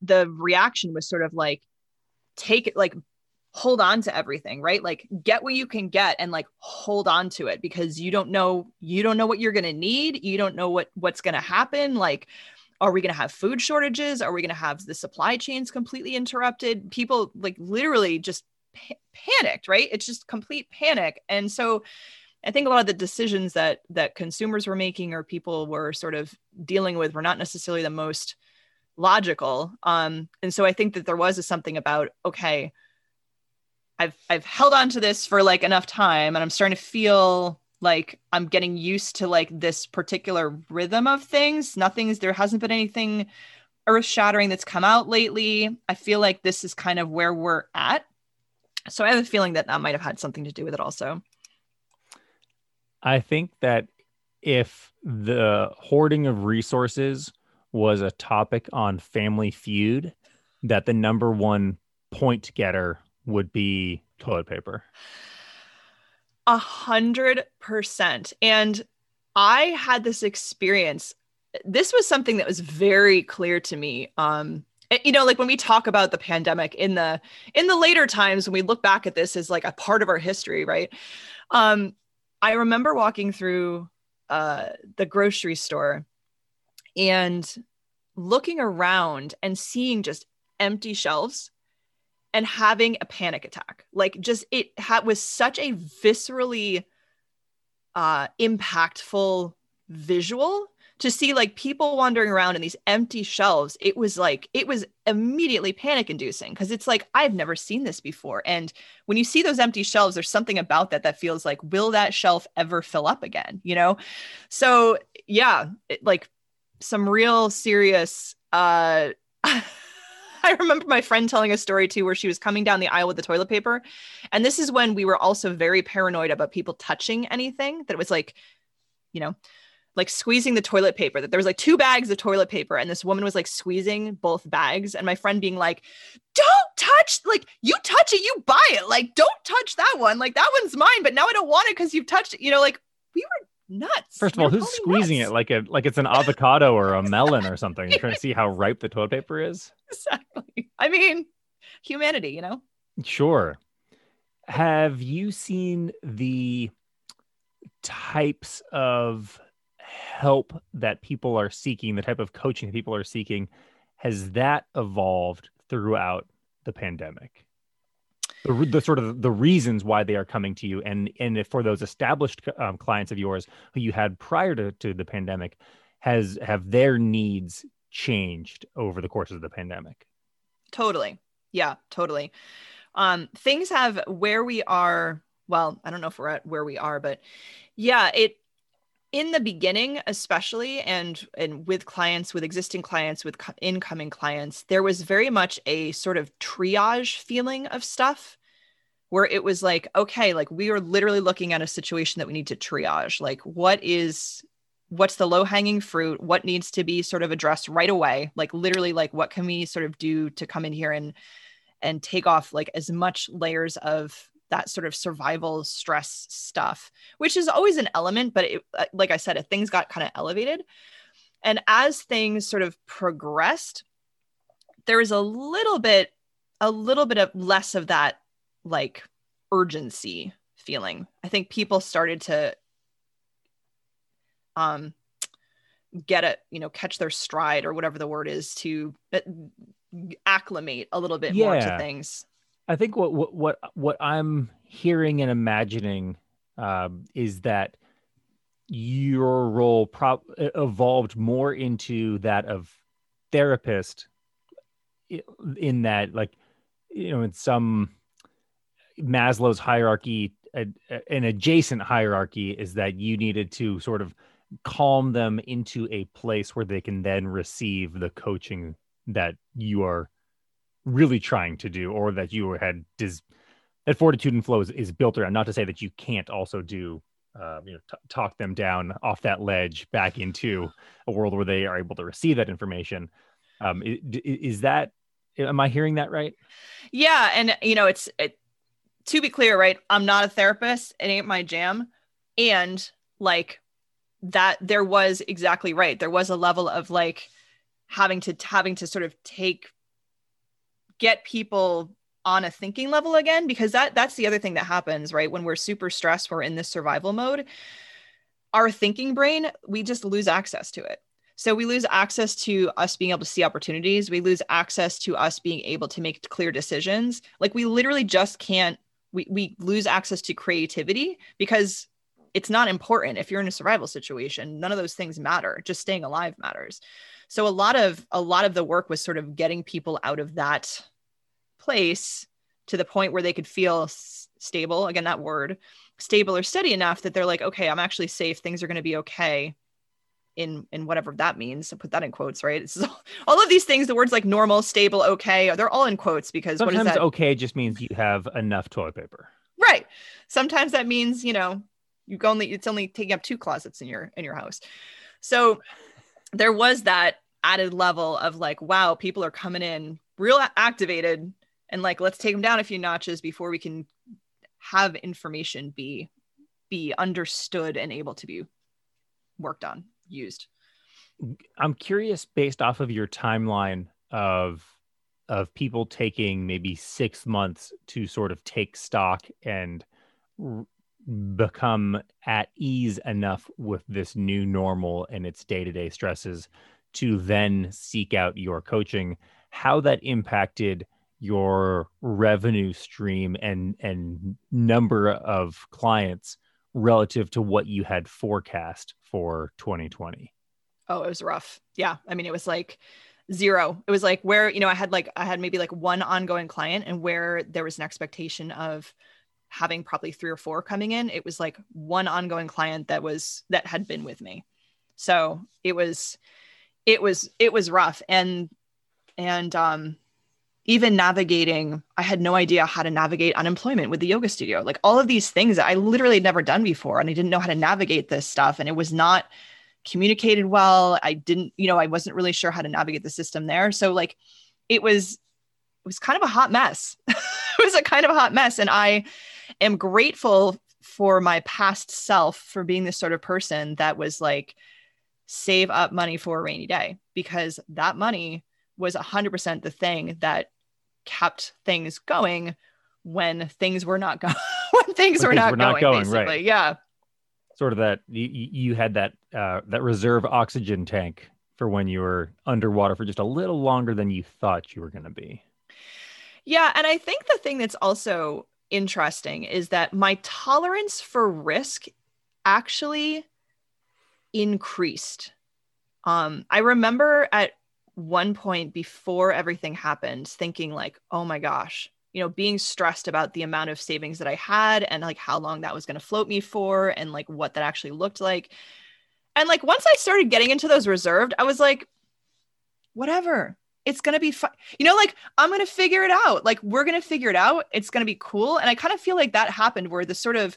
the reaction was sort of like take it like hold on to everything right? Like get what you can get and like hold on to it because you don't know you don't know what you're going to need. You don't know what what's going to happen. Like are we going to have food shortages? Are we going to have the supply chains completely interrupted? People like literally just pa- panicked right? It's just complete panic. And so i think a lot of the decisions that that consumers were making or people were sort of dealing with were not necessarily the most logical. Um and so i think that there was a something about okay i've i've held on to this for like enough time and i'm starting to feel like i'm getting used to like this particular rhythm of things. Nothing's there hasn't been anything earth shattering that's come out lately. I feel like this is kind of where we're at. So i have a feeling that that might have had something to do with it also. I think that if the hoarding of resources was a topic on Family Feud, that the number one point getter would be toilet paper. A hundred percent. And I had this experience. This was something that was very clear to me. Um, you know, like when we talk about the pandemic in the in the later times when we look back at this as like a part of our history, right? Um, I remember walking through uh, the grocery store and looking around and seeing just empty shelves and having a panic attack. Like just it ha- was such a viscerally uh impactful visual to see like people wandering around in these empty shelves. It was like it was immediately panic inducing because it's like i've never seen this before. And when you see those empty shelves there's something about that that feels like will that shelf ever fill up again you know? So yeah it, like some real serious uh <laughs> I remember my friend telling a story too where she was coming down the aisle with the toilet paper. And this is when we were also very paranoid about people touching anything that was like, you know, like squeezing the toilet paper, that there was like two bags of toilet paper and this woman was like squeezing both bags. And my friend being like, don't touch, like, you touch it, you buy it. Like, don't touch that one. Like, that one's mine, but now I don't want it because you've touched it. You know, like, we were nuts. First of all, who's squeezing nuts. it like a like it's an avocado or a <laughs> melon or something? You're trying to see how ripe the toilet paper is. Exactly. I mean, humanity, you know. Sure. Have you seen the types of help that people are seeking, the type of coaching that people are seeking? Has that evolved throughout the pandemic? The, the sort of the reasons why they are coming to you. And and for those established um, clients of yours who you had prior to, to the pandemic has have their needs changed over the course of the pandemic? Totally. Yeah totally. Um things have where we are well i don't know if we're at where we are but yeah it in the beginning especially and and with clients with existing clients with co- incoming clients there was very much a sort of triage feeling of stuff where it was like okay like we are literally looking at a situation that we need to triage. Like what is what's the low hanging fruit? What needs to be sort of addressed right away? Like literally like what can we sort of do to come in here and and take off like as much layers of that sort of survival stress stuff, which is always an element. But it, uh, like I said, things got kind of elevated. And as things sort of progressed, there was a little bit, a little bit of less of that like urgency feeling. I think people started to um get it, you know, catch their stride or whatever the word is to uh, acclimate a little bit yeah. more to things. I think what what what, what I'm hearing and imagining um, is that your role pro- evolved more into that of therapist in that like you know in some Maslow's hierarchy, a, an adjacent hierarchy is that you needed to sort of calm them into a place where they can then receive the coaching that you are really trying to do or that you had dis- that fortitude and flow is, is built around. Not to say that you can't also do uh, you know t- talk them down off that ledge back into a world where they are able to receive that information. Um, is, is that am i hearing that right? Yeah and you know it's it, to be clear right i'm not a therapist. It ain't my jam. And like that there was exactly right. There was a level of like having to having to sort of take get people on a thinking level again because that that's the other thing that happens right? When we're super stressed we're in this survival mode our thinking brain we just lose access to it. So we lose access to us being able to see opportunities. We lose access to us being able to make clear decisions. Like we literally just can't we, we lose access to creativity because it's not important. If you're in a survival situation none of those things matter. Just staying alive matters so a lot of a lot of the work was sort of getting people out of that place to the point where they could feel s- stable again that word stable or steady enough that they're like okay i'm actually safe. Things are going to be okay in in whatever that means. I put that in quotes right? It's all, all of these things the words like normal stable okay they're all in quotes because sometimes what is that? okay just means you have enough toilet paper. Right. Sometimes that means you know you go only it's only taking up two closets in your in your house. So there was that added level of like wow people are coming in real activated and like let's take them down a few notches before we can have information be be understood and able to be worked on used. I'm curious based off of your timeline of of people taking maybe six months to sort of take stock and r- become at ease enough with this new normal and its day-to-day stresses to then seek out your coaching how that impacted your revenue stream and and number of clients relative to what you had forecast for 2020 oh it was rough. Yeah. I mean it was like zero. It was like where you know i had like i had maybe like one ongoing client and where there was an expectation of having probably three or four coming in it was like one ongoing client that was that had been with me. So it was it was it was rough. And and um even navigating i had no idea how to navigate unemployment with the yoga studio. Like all of these things that i literally had never done before and i didn't know how to navigate this stuff and it was not communicated well. I didn't you know i wasn't really sure how to navigate the system there. So like it was it was kind of a hot mess. <laughs> It was a kind of a hot mess. And i am grateful for my past self for being this sort of person that was like save up money for a rainy day because that money was 100% the thing that kept things going when things were not going <laughs> when things, When were, things not were not going, going, right. basically. yeah sort of that you, you had that uh, that reserve oxygen tank for when you were underwater for just a little longer than you thought you were going to be Yeah. And I think the thing that's also interesting is that my tolerance for risk actually increased. Um, I remember at one point before everything happened thinking like, oh my gosh, you know, being stressed about the amount of savings that I had and like how long that was going to float me for and like what that actually looked like. And like once I started getting into those reserved, I was like, whatever. It's going to be fun. You know, like I'm going to figure it out. Like we're going to figure it out. It's going to be cool. And I kind of feel like that happened where the sort of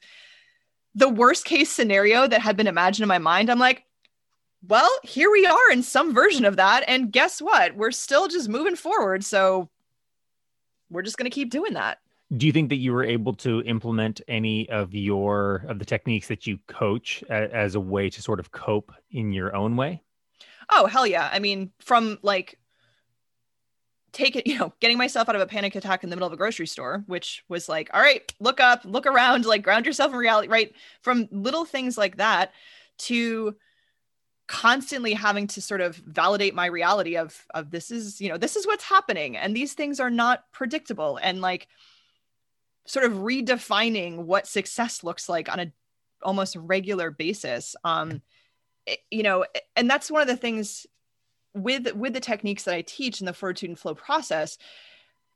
the worst case scenario that had been imagined in my mind, I'm like, well, here we are in some version of that. And guess what? We're still just moving forward. So we're just going to keep doing that. do you think that you were able to implement any of your of the techniques that you coach a, as a way to sort of cope in your own way Oh, hell yeah. I mean, from like take it, <laughs> you know, getting myself out of a panic attack in the middle of a grocery store, which was like, all right, look up, look around, like ground yourself in reality, right? From little things like that to constantly having to sort of validate my reality of of this is, you know, this is what's happening and these things are not predictable and like sort of redefining what success looks like on a almost regular basis. Um you know, and that's one of the things with with the techniques that I teach in the fortitude and flow process,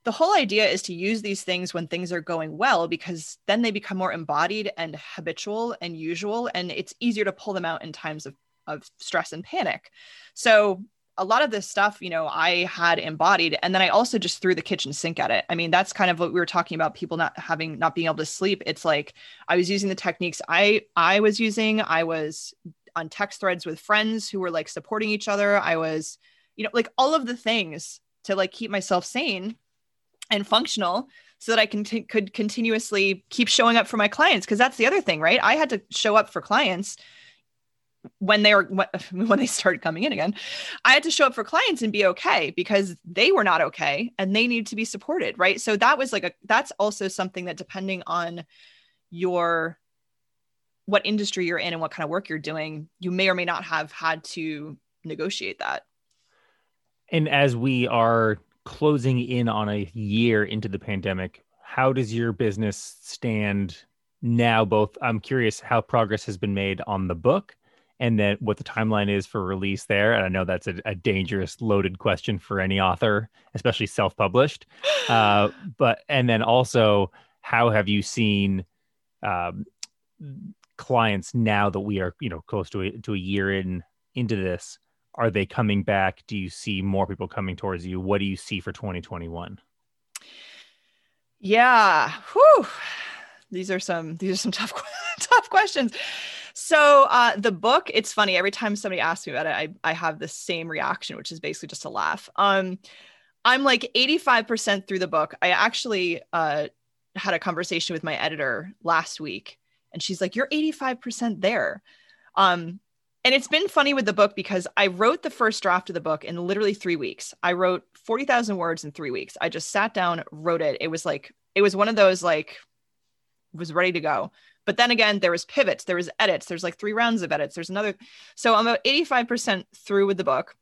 the whole idea is to use these things when things are going well because then they become more embodied and habitual and usual and it's easier to pull them out in times of, of stress and panic. So a lot of this stuff you know i had embodied and then i also just threw the kitchen sink at it. I mean that's kind of what we were talking about people not having not being able to sleep. It's like i was using the techniques i i was using. I was on text threads with friends who were like supporting each other i was you know like all of the things to like keep myself sane and functional so that I can t- could continuously keep showing up for my clients because that's the other thing, right? I had to show up for clients when they were <laughs> when they started coming in again. I had to show up for clients and be okay because they were not okay and they need to be supported, right? So that was like a that's also something that depending on your what industry you're in and what kind of work you're doing, you may or may not have had to negotiate that. And as we are closing in on a year into the pandemic, how does your business stand now? Both, I'm curious how progress has been made on the book and then what the timeline is for release there. And I know that's a, a dangerous, loaded question for any author, especially self published. <gasps> Uh, but, and then also, how have you seen um, clients now that we are, you know, close to a, to a year in into this? are they coming back? Do you see more people coming towards you? What do you see for 2021? Yeah. Whew. These are some these are some <laughs> tough tough questions. So uh, the book, it's funny. Every time somebody asks me about it, I, I have the same reaction, which is basically just a laugh. Um, I'm like 85% through the book. I actually uh, had a conversation with my editor last week, and she's like, "You're 85% there." Um, and it's been funny with the book because I wrote the first draft of the book in literally three weeks. I wrote 40,000 words in three weeks. I just sat down, wrote it. It was like, it was one of those like, was ready to go. But then again, there was pivots, there was edits, there's like three rounds of edits, there's another. So I'm about 85% through with the book,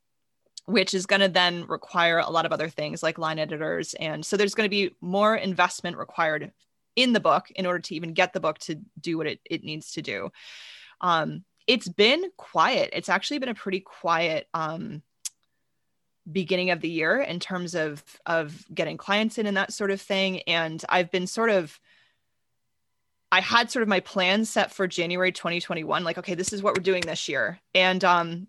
which is going to then require a lot of other things like line editors. And so there's going to be more investment required in the book in order to even get the book to do what it, it needs to do. Um, it's been quiet. It's actually been a pretty quiet um, beginning of the year in terms of of getting clients in and that sort of thing. And I've been sort of I had sort of my plan set for January 2021 like okay this is what we're doing this year and um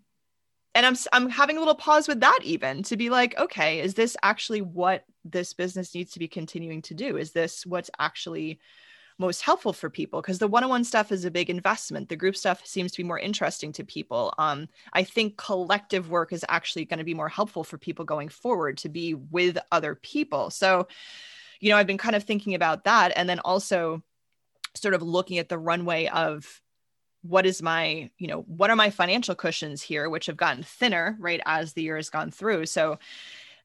and I'm I'm having a little pause with that even to be like okay is this actually what this business needs to be continuing to do? Is this what's actually most helpful for people? Because the one-on-one stuff is a big investment. The group stuff seems to be more interesting to people. Um, i think collective work is actually going to be more helpful for people going forward to be with other people. So you know i've been kind of thinking about that and then also sort of looking at the runway of what is my you know what are my financial cushions here which have gotten thinner right as the year has gone through. So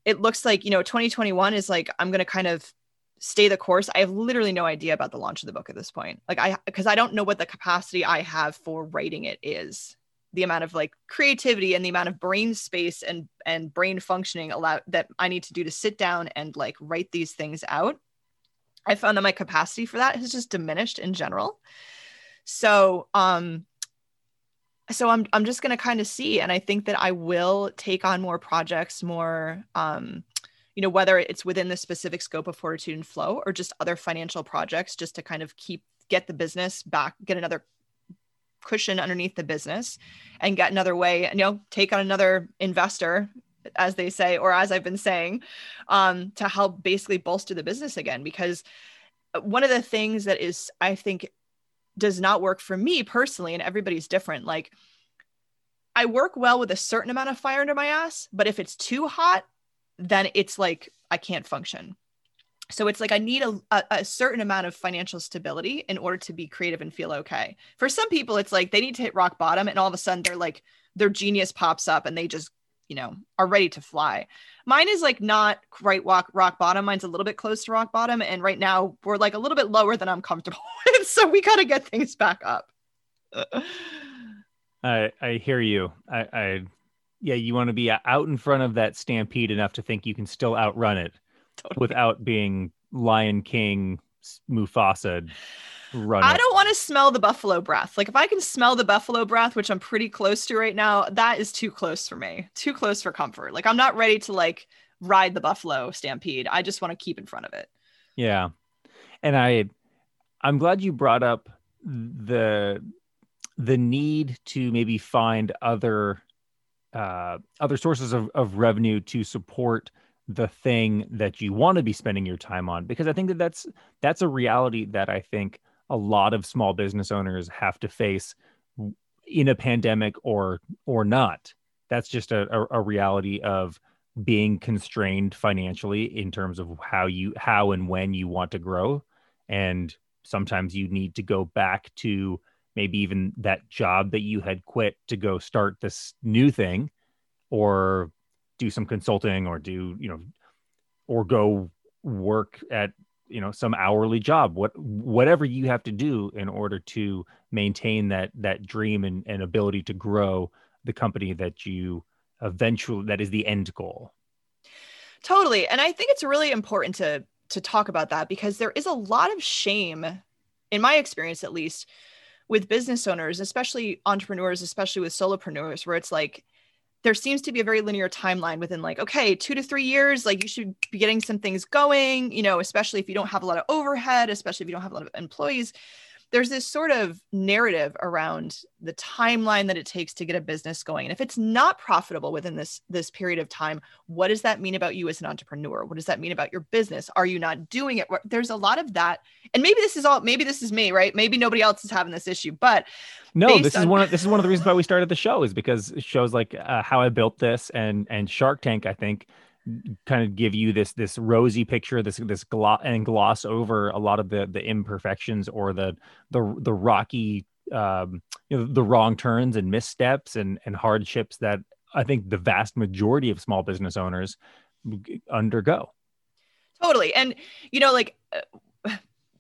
it looks like you know 2021 is like i'm going to kind of stay the course. I have literally no idea about the launch of the book at this point. Like i because i don't know what the capacity i have for writing it is. The amount of like creativity and the amount of brain space and and brain functioning allow that i need to do to sit down and like write these things out i found that my capacity for that has just diminished in general. So um so i'm i'm just to kind of see and i think that i will take on more projects more um you know whether it's within the specific scope of fortitude and flow or just other financial projects just to kind of keep get the business back get another cushion underneath the business and get another way you know take on another investor as they say or as i've been saying um, to help basically bolster the business again. Because one of the things that is i think does not work for me personally and everybody's different like i work well with a certain amount of fire under my ass but if it's too hot then it's like I can't function. So it's like I need a, a, a, certain amount of financial stability in order to be creative and feel okay. For some people, it's like they need to hit rock bottom, and all of a sudden they're like their genius pops up and they just you know are ready to fly. Mine is like not quite rock rock bottom. Mine's a little bit close to rock bottom, and right now we're like a little bit lower than I'm comfortable <laughs> with. So we got to get things back up. I I hear you. I I yeah, you want to be uh, out in front of that stampede enough to think you can still outrun it totally. without being Lion King Mufasa run. I don't want to smell the buffalo breath. Like if I can smell the buffalo breath, which I'm pretty close to right now, that is too close for me. Too close for comfort. Like I'm not ready to like ride the buffalo stampede. I just want to keep in front of it. Yeah. And I I'm glad you brought up the the need to maybe find other uh, other sources of, of revenue to support the thing that you want to be spending your time on because i think that that's that's a reality that i think a lot of small business owners have to face in a pandemic or or not. That's just a, a, reality of being constrained financially in terms of how you how and when you want to grow. And sometimes you need to go back to maybe even that job that you had quit to go start this new thing or do some consulting or do you know or go work at you know some hourly job what whatever you have to do in order to maintain that that dream and, and ability to grow the company that you eventually that is the end goal. Totally and i think it's really important to to talk about that because there is a lot of shame in my experience at least with business owners especially entrepreneurs especially with solopreneurs where it's like there seems to be a very linear timeline within like okay two to three years like you should be getting some things going you know especially if you don't have a lot of overhead especially if you don't have a lot of employees there's this sort of narrative around the timeline that it takes to get a business going. And if it's not profitable within this this period of time what does that mean about you as an entrepreneur? What does that mean about your business? Are you not doing it? There's a lot of that. And maybe this is all maybe this is me right? Maybe nobody else is having this issue but no this on- is one of this is one of the reasons why we started the show is because shows like uh, how i built this and and shark tank i think kind of give you this this rosy picture this this gloss and gloss over a lot of the the imperfections or the the the rocky um you know the wrong turns and missteps and and hardships that i think the vast majority of small business owners undergo. Totally. And you know like uh,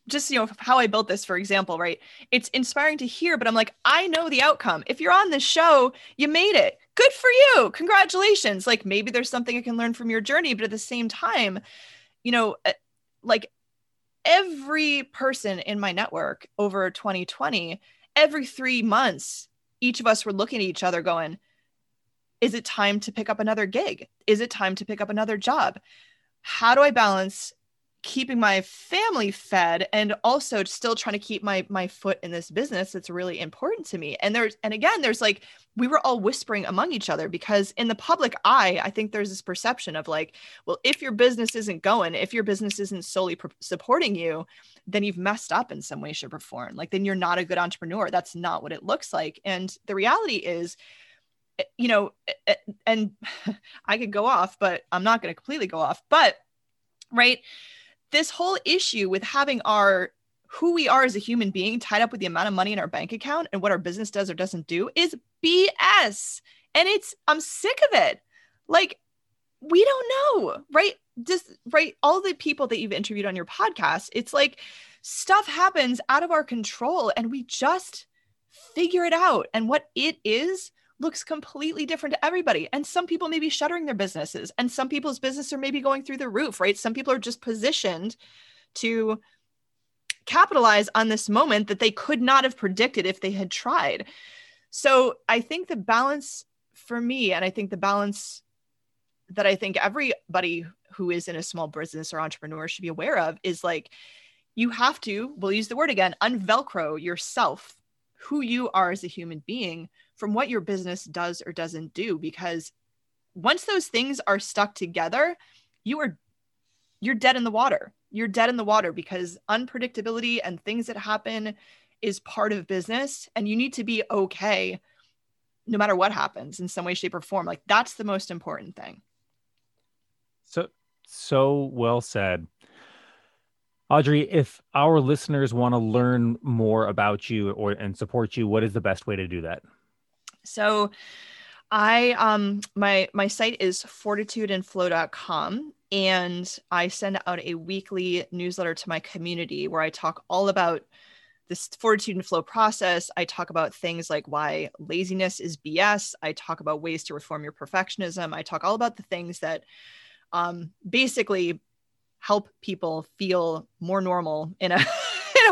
just you know how I built this, for example, right? It's inspiring to hear, but I'm like, I know the outcome. If you're on this show, you made it. Good for you. Congratulations. Like maybe there's something I can learn from your journey, but at the same time, you know, uh, like every person in my network over 2020, every three months, each of us were looking at each other going, is it time to pick up another gig? Is it time to pick up another job? How do I balance keeping my family fed and also still trying to keep my my foot in this business that's really important to me. And there's and again there's like we were all whispering among each other because in the public eye i think there's this perception of like well if your business isn't going if your business isn't solely pr- supporting you then you've messed up in some way shape or form. Like then you're not a good entrepreneur. That's not what it looks like. And the reality is eh, you know eh, eh, and <laughs> i could go off but i'm not going to completely go off. But right this whole issue with having our who we are as a human being tied up with the amount of money in our bank account and what our business does or doesn't do is BS. And it's, I'm sick of it. Like, we don't know, right? Just, right? All the people that you've interviewed on your podcast, it's like stuff happens out of our control and we just figure it out. And what it is looks completely different to everybody. And some people may be shuttering their businesses, and some people's business are maybe going through the roof, right? Some people are just positioned to capitalize on this moment that they could not have predicted if they had tried. So I think the balance for me, and I think the balance that I think everybody who is in a small business or entrepreneur should be aware of is like, you have to, we'll use the word again, unvelcro yourself, who you are as a human being from what your business does or doesn't do because once those things are stuck together you are you're dead in the water. You're dead in the water because unpredictability and things that happen is part of business and you need to be okay no matter what happens in some way shape or form. Like that's the most important thing. So so well said. Audrey if our listeners want to learn more about you or and support you what is the best way to do that so I um my my site is fortitudeandflow.com and I send out a weekly newsletter to my community where I talk all about this fortitude and flow process. I talk about things like why laziness is BS. I talk about ways to reform your perfectionism. I talk all about the things that um, basically help people feel more normal in a <laughs>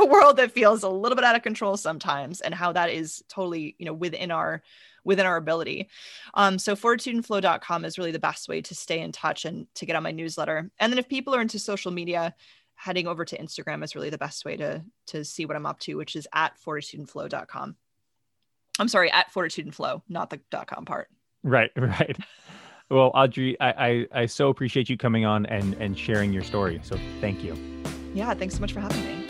a world that feels a little bit out of control sometimes and how that is totally you know within our within our ability. Um, so fortitudeandflow.com is really the best way to stay in touch and to get on my newsletter. And then if people are into social media, heading over to Instagram is really the best way to to see what I'm up to, which is at fortitudeandflow.com. I'm sorry, at fortitudeandflow, not the dot .com part. Right, <laughs> right. Well, Audrey, I, I, I so appreciate you coming on and and sharing your story. So thank you. Yeah, thanks so much for having me.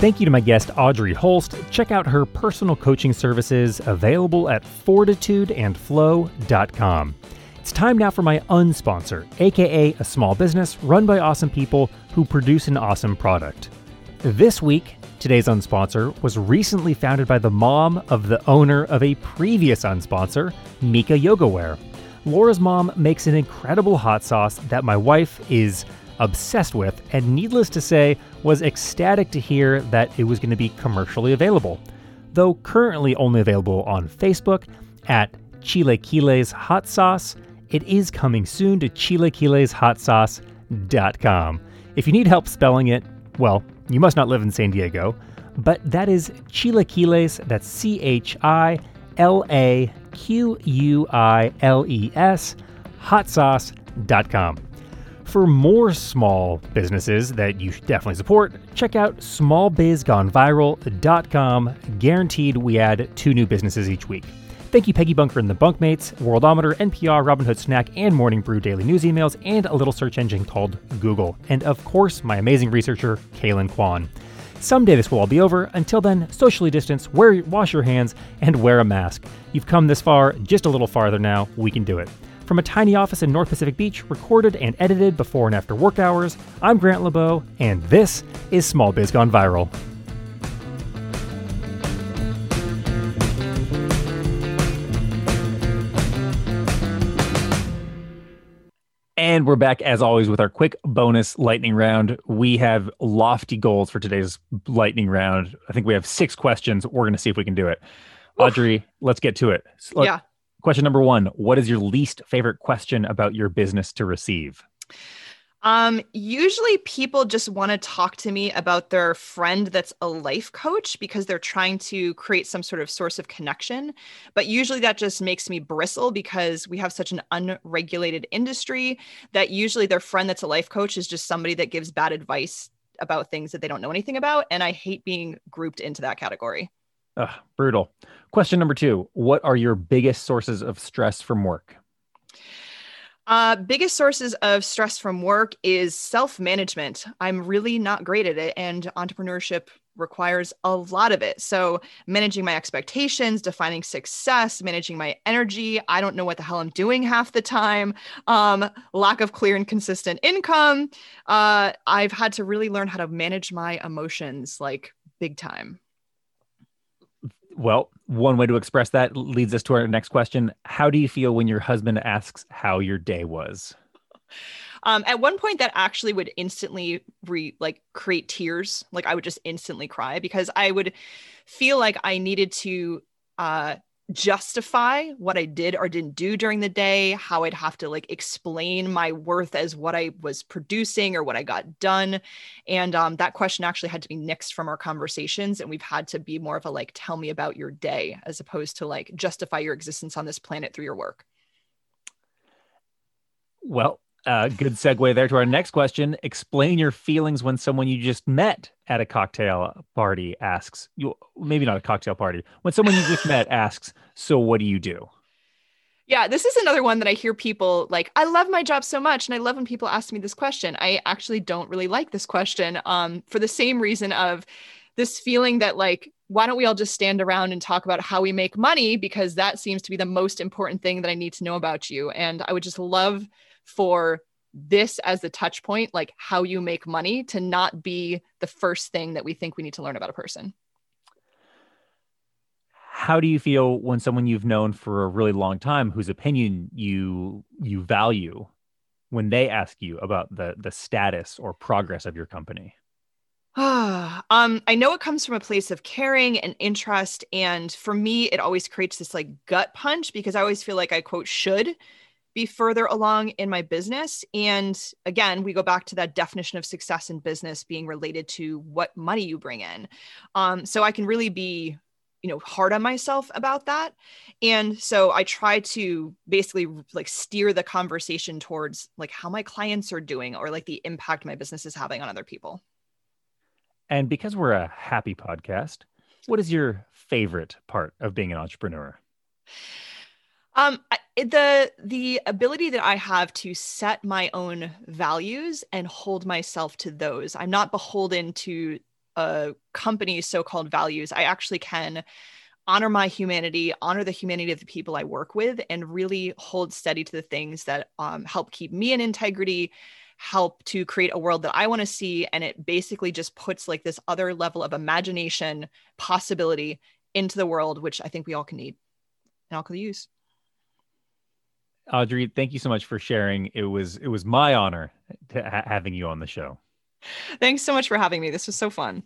Thank you to my guest, Audrey Holst. Check out her personal coaching services available at fortitudeandflow.com. It's time now for my unsponsor, aka a small business run by awesome people who produce an awesome product. This week, today's unsponsor was recently founded by the mom of the owner of a previous unsponsor, Mika Yoga Wear. Laura's mom makes an incredible hot sauce that my wife is obsessed with, and needless to say, was ecstatic to hear that it was going to be commercially available. Though currently only available on Facebook at Chilaquiles Hot Sauce, it is coming soon to chilaquileshotsauce.com. If you need help spelling it, well, you must not live in San Diego, but that is Chilaquiles, that's C H I L A Q U I L E S, hotsauce.com. For more small businesses that you should definitely support, check out smallbizgoneviral.com. Guaranteed we add two new businesses each week. Thank you, Peggy Bunker and the Bunkmates, Worldometer, NPR, Robinhood Snack, and Morning Brew daily news emails, and a little search engine called Google. And of course, my amazing researcher, Kaylin Kwan. Someday this will all be over. Until then, socially distance, wear, wash your hands, and wear a mask. You've come this far, just a little farther now. We can do it. From a tiny office in North Pacific Beach, recorded and edited before and after work hours, I'm Grant LeBeau, and this is Small Biz Gone Viral. And we're back as always with our quick bonus lightning round. We have lofty goals for today's lightning round. I think we have six questions. We're going to see if we can do it. Audrey, let's get to it. Let, yeah. Question number one What is your least favorite question about your business to receive? Um, usually people just want to talk to me about their friend that's a life coach because they're trying to create some sort of source of connection. But usually that just makes me bristle because we have such an unregulated industry that usually their friend that's a life coach is just somebody that gives bad advice about things that they don't know anything about. And I hate being grouped into that category. Ugh, brutal. Question number two What are your biggest sources of stress from work? Uh, biggest sources of stress from work is self management. I'm really not great at it, and entrepreneurship requires a lot of it. So, managing my expectations, defining success, managing my energy. I don't know what the hell I'm doing half the time. Um, lack of clear and consistent income. Uh, I've had to really learn how to manage my emotions like big time. Well, one way to express that leads us to our next question. How do you feel when your husband asks how your day was? Um, at one point, that actually would instantly re like create tears. Like I would just instantly cry because I would feel like I needed to uh, justify what I did or didn't do during the day, how I'd have to like explain my worth as what I was producing or what I got done. And um, that question actually had to be nixed from our conversations. And we've had to be more of a like, tell me about your day as opposed to like justify your existence on this planet through your work. Well, uh, good segue there to our next question. Explain your feelings when someone you just met at a cocktail party asks you, maybe not a cocktail party, when someone you just met <laughs> asks, So what do you do? Yeah, this is another one that I hear people like, I love my job so much. And I love when people ask me this question. I actually don't really like this question um, for the same reason of this feeling that, like, why don't we all just stand around and talk about how we make money? Because that seems to be the most important thing that I need to know about you. And I would just love for this as the touch point, like how you make money, to not be the first thing that we think we need to learn about a person. How do you feel when someone you've known for a really long time, whose opinion you you value, when they ask you about the the status or progress of your company? <sighs> um, I know it comes from a place of caring and interest, and for me, it always creates this like gut punch because I always feel like I quote should be further along in my business. And again, we go back to that definition of success in business being related to what money you bring in. Um, so I can really be you know hard on myself about that and so i try to basically like steer the conversation towards like how my clients are doing or like the impact my business is having on other people and because we're a happy podcast what is your favorite part of being an entrepreneur um, the the ability that I have to set my own values and hold myself to those. I'm not beholden to a company's so-called values. I actually can honor my humanity, honor the humanity of the people I work with, and really hold steady to the things that um, help keep me in integrity, help to create a world that I want to see. And it basically just puts like this other level of imagination, possibility into the world, which I think we all can need and all can use. Audrey, thank you so much for sharing. It was it was my honor to ha- having you on the show. Thanks so much for having me. This was so fun.